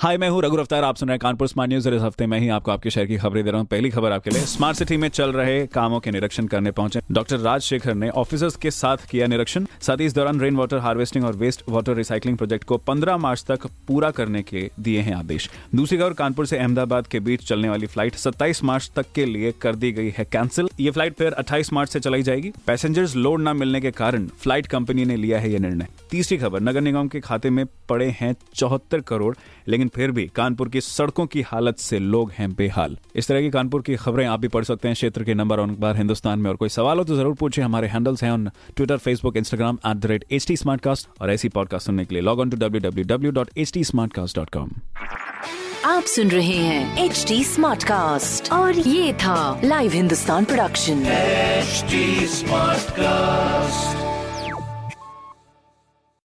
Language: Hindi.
हाय मैं हूँ रघु अफ्तार आप सुन रहे हैं कानपुर स्मार्ट न्यूज़ इस हफ़्ते मैं ही आपको आपके शहर की खबरें दे रहा हूँ। पहली खबर आपके लिए स्मार्ट सिटी में चल रहे कामों के निरीक्षण करने पहुँचे डॉक्टर राजशेखर ने ऑफिसर्स के साथ किया निरीक्षण। साथ ही इस दौरान रेन वाटर हार्वेस्टिंग और वेस्ट वाटर रिसाइकलिंग प्रोजेक्ट को 15 मार्च तक पूरा करने के दिए हैं आदेश। दूसरी खबर, कानपुर से अहमदाबाद के बीच चलने वाली फ़्लाइट 27 मार्च तक के लिए कर दी गई है कैंसिल ये फ़्लाइट फिर 28 मार्च से चलाई जाएगी। पैसेंजर्स लोड न मिलने के कारण फ़्लाइट कंपनी ने लिया है ये निर्णय। तीसरी खबर, नगर निगम के खाते में पड़े हैं चौहत्तर करोड़, लेकिन फिर भी कानपुर की सड़कों की हालत से लोग हैं बेहाल। इस तरह की कानपुर की खबरें आप भी पढ़ सकते हैं क्षेत्र के नंबर और अखबार हिंदुस्तान में। और कोई सवाल हो तो ज़रूर पूछे। हमारे हैंडल्स हैं on twitter facebook instagram at the rate H T और ऐसी पॉडकास्ट सुनने के लिए log on to W W W dot H T आप सुन रहे हैं एच टी स्मार्ट कास्ट और ये था live Hindustan production HD Smartcast.